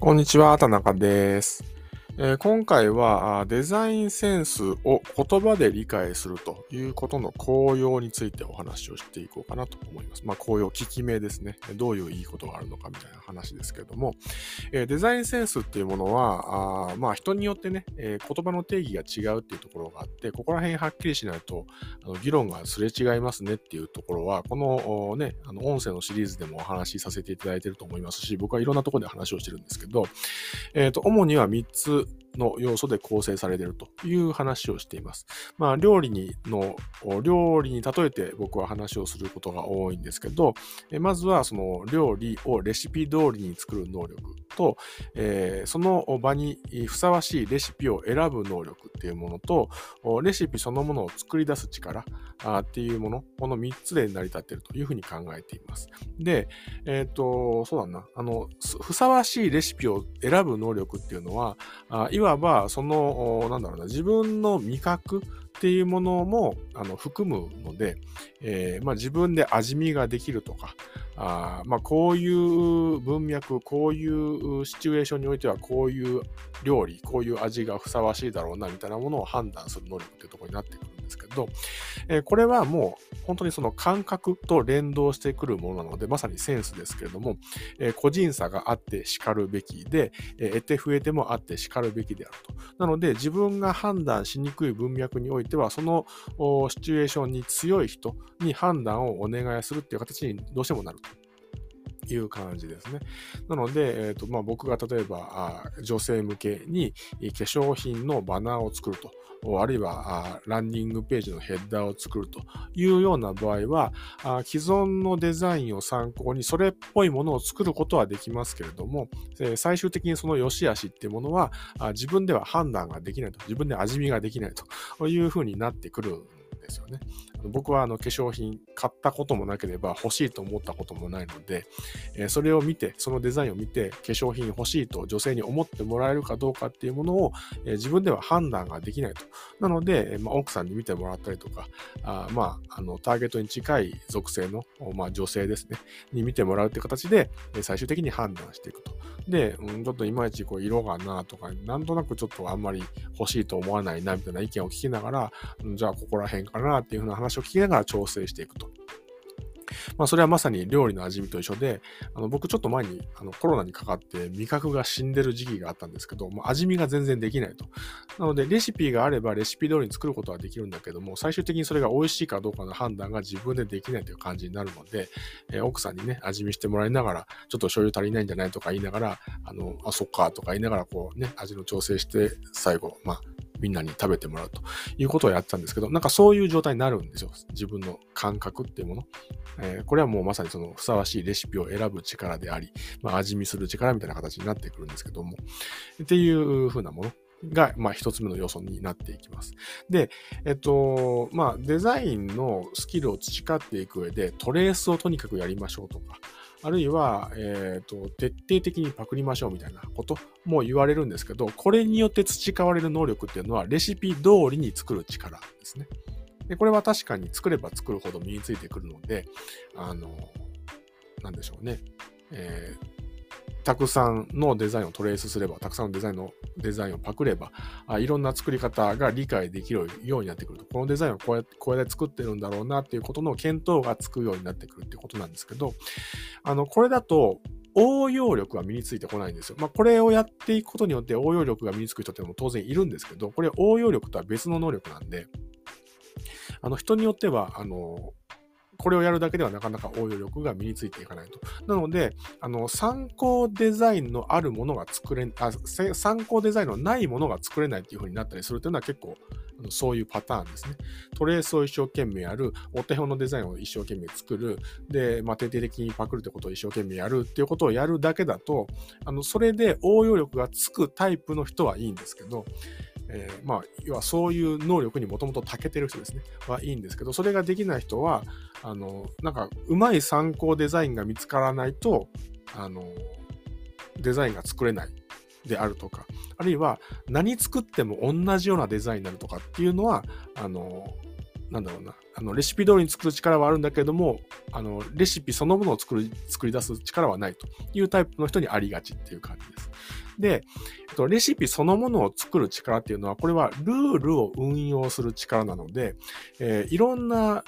こんにちは、田中です。え、今回はデザインセンスを言葉で理解するということの効用についてお話をしていこうかなと思います。まあ、効用、効き目ですね。どういういいことがあるのかみたいな話ですけれども、え、デザインセンスっていうものは、あまあ、人によってね、え、言葉の定義が違うっていうところがあって、ここら辺はっきりしないと、あの議論がすれ違いますねっていうところは、このね、あの音声のシリーズでもお話しさせていただいてると思いますし、僕はいろんなところで話をしてるんですけど、えっ、と、主には3つ episode. の要素で構成されているという話をしています。まあ、料理にの、料理に例えて僕は話をすることが多いんですけど、まずはその料理をレシピ通りに作る能力と、えー、その場にふさわしいレシピを選ぶ能力っていうものと、レシピそのものを作り出す力っていうもの、この3つで成り立っているというふうに考えています。で、えっ、ー、と、そうだな、あの、ふさわしいレシピを選ぶ能力っていうのは、いわば、その、なんだろうな、自分の味覚っていうものもあの含むので、えー、まあ、自分で味見ができるとか、あまあ、こういう文脈、こういうシチュエーションにおいては、こういう料理、こういう味がふさわしいだろうな、みたいなものを判断する能力っていうところになってくる。ですけど、えー、これはもう本当にその感覚と連動してくるものなので、まさにセンスですけれども、えー、個人差があって叱るべきで、え得て増えてもあって叱るべきであると。なので、自分が判断しにくい文脈においては、そのシチュエーションに強い人に判断をお願いするっていう形にどうしてもなると。いう感じですね。なので、えーとまあ、僕が例えば女性向けに化粧品のバナーを作ると。あるいはランディングページのヘッダーを作るというような場合は、あ既存のデザインを参考にそれっぽいものを作ることはできますけれども、え最終的にその良し悪しっていうものはあ自分では判断ができないと、自分で味見ができないというふうになってくるんですよね。僕はあの化粧品買ったこともなければ欲しいと思ったこともないので、え、それを見て、そのデザインを見て、化粧品欲しいと女性に思ってもらえるかどうかっていうものを、え、自分では判断ができないと。なので、え、まあ、奥さんに見てもらったりとか、あまあ、あの、ターゲットに近い属性の、まあ、女性ですね、に見てもらうって形で、え最終的に判断していくと。で、うん、ちょっといまいちこう色がなとか、なんとなくちょっとあんまり欲しいと思わないなみたいな意見を聞きながら、じゃあここら辺かなっていうふうな話を聞きながら調整していくと。まあ、それはまさに料理の味見と一緒で、あの僕ちょっと前にあのコロナにかかって味覚が死んでる時期があったんですけど、もう味見が全然できないと。なので、レシピがあればレシピ通りに作ることはできるんだけども、最終的にそれが美味しいかどうかの判断が自分でできないという感じになるので、えー、奥さんにね、味見してもらいながら、ちょっと醤油足りないんじゃないとか言いながら、あの、あ、そっかとか言いながら、こうね、味の調整して、最後、まあ、みんなに食べてもらうということをやってたんですけど、なんかそういう状態になるんですよ。自分の感覚っていうもの。えー、これはもうまさにそのふさわしいレシピを選ぶ力であり、まあ、味見する力みたいな形になってくるんですけども、っていう風なもの。が、まあ、一つ目の要素になっていきます。で、えっと、まあ、デザインのスキルを培っていく上で、トレースをとにかくやりましょうとか、あるいは、えっ、ー、と、徹底的にパクりましょうみたいなことも言われるんですけど、これによって培われる能力っていうのは、レシピ通りに作る力ですね。で、これは確かに作れば作るほど身についてくるので、あの、なんでしょうね。えーたくさんのデザインをトレースすれば、たくさんのデザインのデザインをパクれば、あいろんな作り方が理解できるようになってくると。このデザインはこうやってこうやって作ってるんだろうなっていうことの見当がつくようになってくるってことなんですけど、あの、これだと、応用力は身についてこないんですよ。まあ、これをやっていくことによって応用力が身につく人っていうのも当然いるんですけど、これ応用力とは別の能力なんで、あの人によっては、あの、これをやるだけではなかなか応用力が身についていかないと。なので、あの、参考デザインのあるものが作れ、あ参考デザインのないものが作れないっていう風になったりするというのは結構、そういうパターンですね。トレースを一生懸命やる、お手本のデザインを一生懸命作る、で、まあ、徹底的にパクるってことを一生懸命やるっていうことをやるだけだと、あの、それで応用力がつくタイプの人はいいんですけど、えー、まあ、要はそういう能力にもともと長けてる人ですね、はいいんですけど、それができない人は、あの、なんか、うまい参考デザインが見つからないと、あの、デザインが作れないであるとか、あるいは何作っても同じようなデザインになるとかっていうのは、あの、なんだろうな、あのレシピ通りに作る力はあるんだけれども、あのレシピそのものを作る作り出す力はないというタイプの人にありがちっていう感じです。で、レシピそのものを作る力っていうのは、これはルールを運用する力なので、えー、いろんな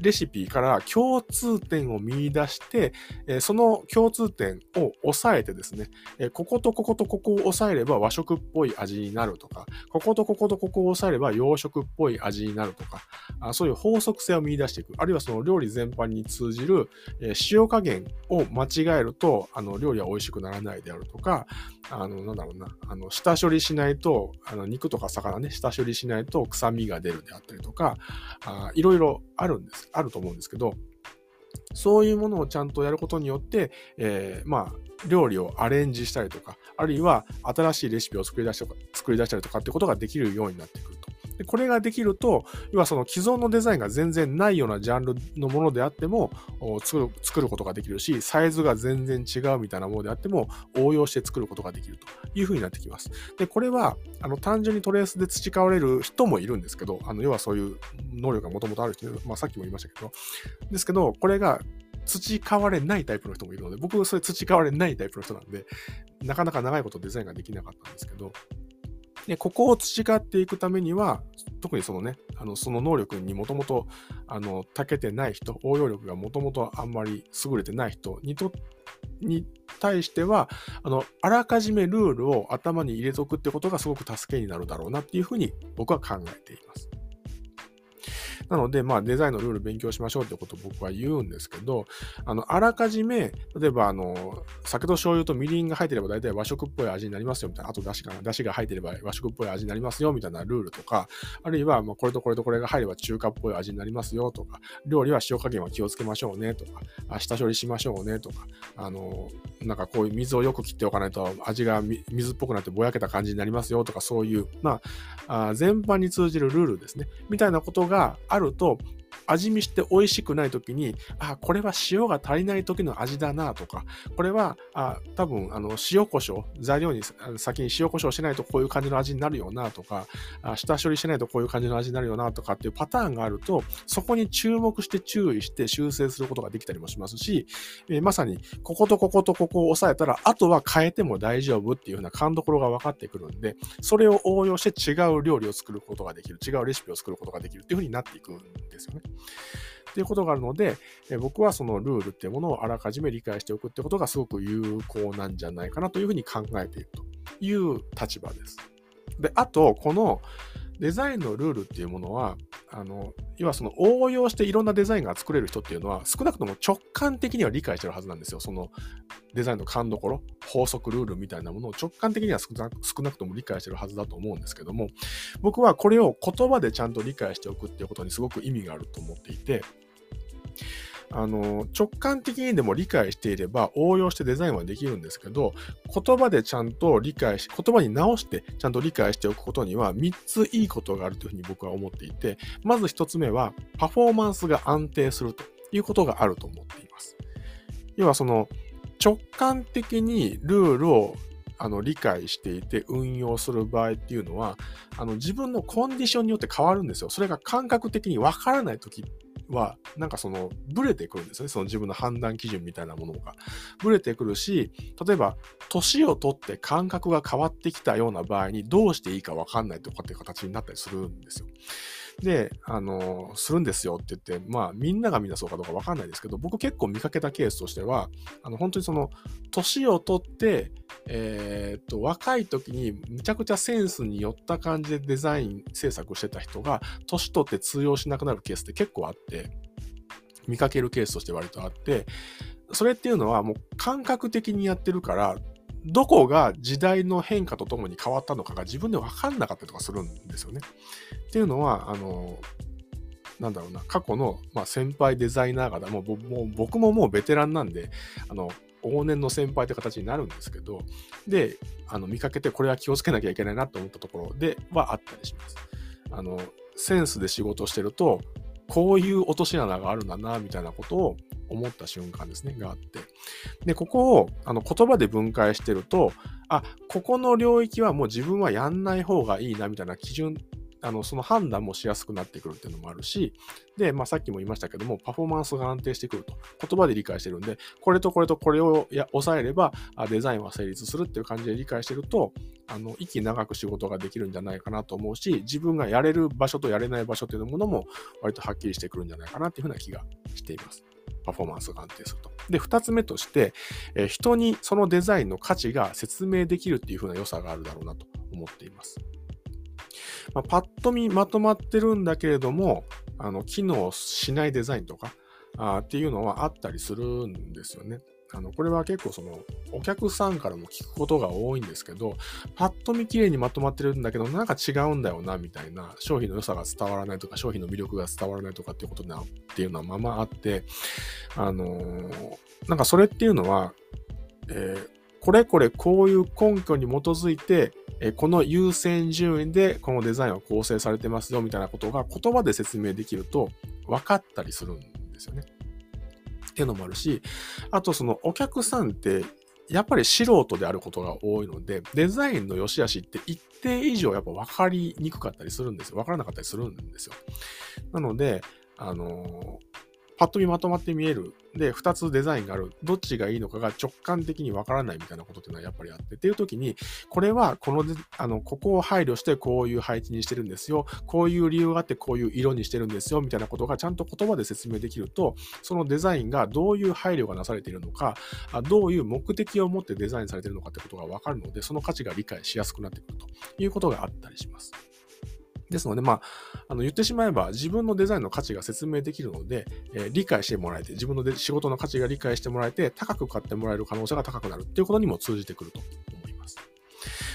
レシピから共通点を見出して、えその共通点を抑えてですね、えこことこことここを抑えれば和食っぽい味になるとか、こことこことここを抑えれば洋食っぽい味になるとか、あそういう法則性を見出していく。あるいはその料理全般に通じる、え塩加減を間違えると、あの料理は美味しくならないであるとか、あの、なんだろうな、あの、下処理しないと、あの、肉とか魚ね、下処理しないと臭みが出るであったりとか、あいろいろあるんです、あると思うんですけど、そういうものをちゃんとやることによって、えー、まあ、料理をアレンジしたりとか、あるいは新しいレシピを作り出したりとか、作り出したりとかってことができるようになってくる。でこれができると、要はその既存のデザインが全然ないようなジャンルのものであっても作る作ることができるし、サイズが全然違うみたいなものであっても応用して作ることができるというふうになってきます。で、これはあの単純にトレースで培われる人もいるんですけど、あの要はそういう能力がもともとある人、まあ、さっきも言いましたけど、ですけど、これが培われないタイプの人もいるので、僕はそれ培われないタイプの人なんで、なかなか長いことデザインができなかったんですけど、で、ここを培っていくためには、特にそのね、あの、その能力にもともと、あの、長けてない人、応用力がもともとあんまり優れてない人にと、に対しては、あの、あらかじめルールを頭に入れとくってことがすごく助けになるだろうなっていうふうに僕は考えています。なので、まあ、デザインのルール勉強しましょうってことを僕は言うんですけど、あの、あらかじめ、例えば、あの、酒と醤油とみりんが入ってれば大体和食っぽい味になりますよ、みたいな。あと、だしかな。だしが入ってれば和食っぽい味になりますよ、みたいなルールとか、あるいは、まあ、これとこれとこれが入れば中華っぽい味になりますよ、とか、料理は塩加減は気をつけましょうね、とか、下処理しましょうね、とか、あの、なんかこういう水をよく切っておかないと味が水っぽくなってぼやけた感じになりますよ、とか、そういう、まあ、あ全般に通じるルールですね。みたいなことがあると、味見して美味しくない時に、あ、これは塩が足りない時の味だなとか、これは、あ多分、あの、塩胡椒、材料に先に塩胡椒しないとこういう感じの味になるよなとか、あ下処理しないとこういう感じの味になるよなとかっていうパターンがあると、そこに注目して注意して修正することができたりもしますし、えー、まさに、こことこことここを押さえたら、あとは変えても大丈夫っていうような勘どころが分かってくるんで、それを応用して違う料理を作ることができる、違うレシピを作ることができるっていうふうになっていくんですよね。っていうことがあるので、え僕はそのルールっていうものをあらかじめ理解しておくってことがすごく有効なんじゃないかなというふうに考えているという立場です。で、あと、このデザインのルールっていうものは、あの、要はその応用していろんなデザインが作れる人っていうのは、少なくとも直感的には理解してるはずなんですよ。そのデザインの勘どころ、法則ルールみたいなものを直感的には少な少なくとも理解してるはずだと思うんですけども、僕はこれを言葉でちゃんと理解しておくっていうことにすごく意味があると思っていて、あの、直感的にでも理解していれば応用してデザインはできるんですけど、言葉でちゃんと理解し、言葉に直してちゃんと理解しておくことには3ついいことがあるというふうに僕は思っていて、まず1つ目はパフォーマンスが安定するということがあると思っています。要はその直感的にルールをあの理解していて運用する場合っていうのはあの自分のコンディションによって変わるんですよ。それが感覚的にわからない時は、なんかその、ブレてくるんですよね。その自分の判断基準みたいなものが。ブレてくるし、例えば、年をとって感覚が変わってきたような場合に、どうしていいかわかんないとかっていう形になったりするんですよ。で、あの、するんですよって言って、まあ、みんながみんなそうかどうかわかんないですけど、僕結構見かけたケースとしては、あの、本当にその、年を取って、えー、っと、若い時にむちゃくちゃセンスによった感じでデザイン制作してた人が、年取って通用しなくなるケースって結構あって、見かけるケースとして割とあって、それっていうのはもう感覚的にやってるから、どこが時代の変化とともに変わったのかが自分で分かんなかったりとかするんですよね。っていうのは、あの、なんだろうな、過去の、まあ、先輩デザイナー方も、もう僕ももうベテランなんで、あの、往年の先輩って形になるんですけど、で、あの、見かけてこれは気をつけなきゃいけないなと思ったところではあったりします。あの、センスで仕事してると、こういう落とし穴があるんだな、みたいなことを思った瞬間ですね、があって。で、ここをあの言葉で分解してると、あ、ここの領域はもう自分はやんない方がいいな、みたいな基準あのその判断もしやすくなってくるっていうのもあるし、で、まあ、さっきも言いましたけども、パフォーマンスが安定してくると。言葉で理解してるんで、これとこれとこれをや抑えればあデザインは成立するっていう感じで理解してると、あの息長く仕事ができるんじゃないかなと思うし、自分がやれる場所とやれない場所っていうものも割とはっきりしてくるんじゃないかなっていうふうな気がしています。パフォーマンスが安定すると。で、二つ目として、え人にそのデザインの価値が説明できるっていう風な良さがあるだろうなと思っています。まあ、パッと見まとまってるんだけれども、あの、機能しないデザインとかあっていうのはあったりするんですよね。あの、これは結構その、お客さんからも聞くことが多いんですけど、パッと見綺麗にまとまってるんだけど、なんか違うんだよな、みたいな、商品の良さが伝わらないとか、商品の魅力が伝わらないとかっていうことな、っていうのはままあって、あのー、なんかそれっていうのは、えー、これこれこういう根拠に基づいて、えこの優先順位でこのデザインは構成されてますよみたいなことが言葉で説明できると分かったりするんですよね。っていうのもあるし、あとそのお客さんってやっぱり素人であることが多いので、デザインの良し悪しって一定以上やっぱ分かりにくかったりするんですよ。分からなかったりするんですよ。なので、あのパッと見まとまって見える。で、2つデザインがある。どっちがいいのかが直感的にわからないみたいなことっていうのはやっぱりあって。っていう時に、これはこのあの、ここを配慮してこういう配置にしてるんですよ。こういう理由があってこういう色にしてるんですよ。みたいなことがちゃんと言葉で説明できると、そのデザインがどういう配慮がなされているのか、どういう目的を持ってデザインされているのかってことがわかるので、その価値が理解しやすくなってくるということがあったりします。ですので、まあ、あの言ってしまえば自分のデザインの価値が説明できるので、えー、理解してもらえて、自分の仕事の価値が理解してもらえて、高く買ってもらえる可能性が高くなるっていうことにも通じてくると思います。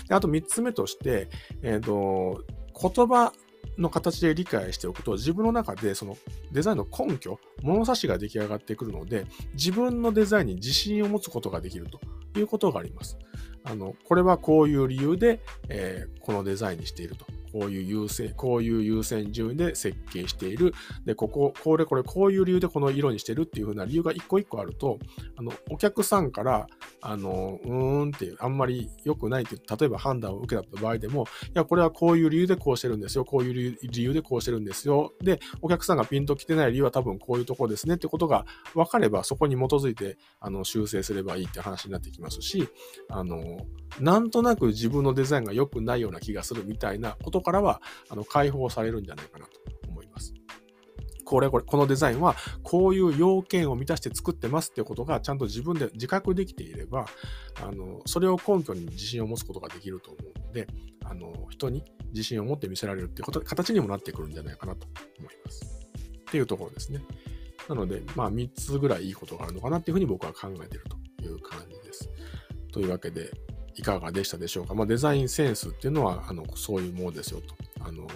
であと3つ目として、え、ー、と、言葉の形で理解しておくと、自分の中でそのデザインの根拠、物差しが出来上がってくるので、自分のデザインに自信を持つことができるということがあります。あの、これはこういう理由で、えー、このデザインにしていると。こういう優先、こういう優先順位で設計している。で、ここ、これこれこういう理由でこの色にしてるっていう風な理由が一個一個あると、あの、お客さんから、あの、うーんっていう、あんまり良くないっていう、例えば判断を受けた場合でも、いや、これはこういう理由でこうしてるんですよ。こういう理由でこうしてるんですよ。で、お客さんがピンと来てない理由は多分こういうとこですねってことが分かれば、そこに基づいて、あの、修正すればいいって話になってきますし、あの、なんとなく自分のデザインが良くないような気がするみたいなことからは、あの、解放されるんじゃないかなと思います。これこれ、このデザインはこういう要件を満たして作ってますっていうことがちゃんと自分で自覚できていれば、あの、それを根拠に自信を持つことができると思うので、あの、人に自信を持って見せられるっていうこと、形にもなってくるんじゃないかなと思います。っていうところですね。なので、まあ3つぐらいいいことがあるのかなっていうふうに僕は考えてるという感じです。というわけで、いかがでしたでしょうか？まあ、デザインセンスっていうのは、あの、そういうものですよと。あの、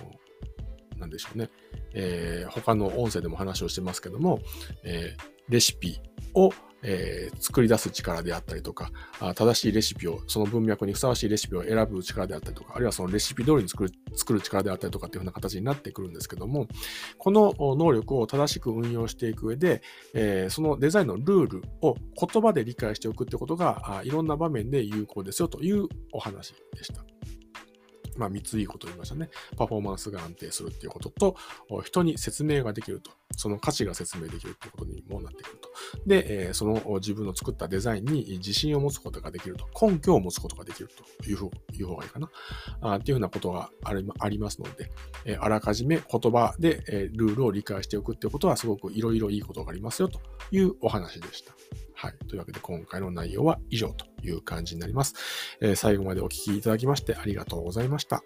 なんでしょうね。えー、他の音声でも話をしてますけども、えー、レシピをえー、作り出す力であったりとかあ、正しいレシピを、その文脈にふさわしいレシピを選ぶ力であったりとか、あるいはそのレシピ通りに作る作る力であったりとかっていうふうな形になってくるんですけども、この能力を正しく運用していく上で、えー、そのデザインのルールを言葉で理解しておくってことが、あいろんな場面で有効ですよというお話でした。まあ、3ついいこと言いましたね。パフォーマンスが安定するっていうことと、人に説明ができると。その価値が説明できるっていうことにもなってくると。で、その自分の作ったデザインに自信を持つことができると。根拠を持つことができるというふういう方がいいかな。あっていうふうなことがありますので、え、あらかじめ言葉で、え、ルールを理解しておくっていうことはすごくいろいろいいことがありますよというお話でした。はい。というわけで今回の内容は以上という感じになります。えー、最後までお聴きいただきましてありがとうございました。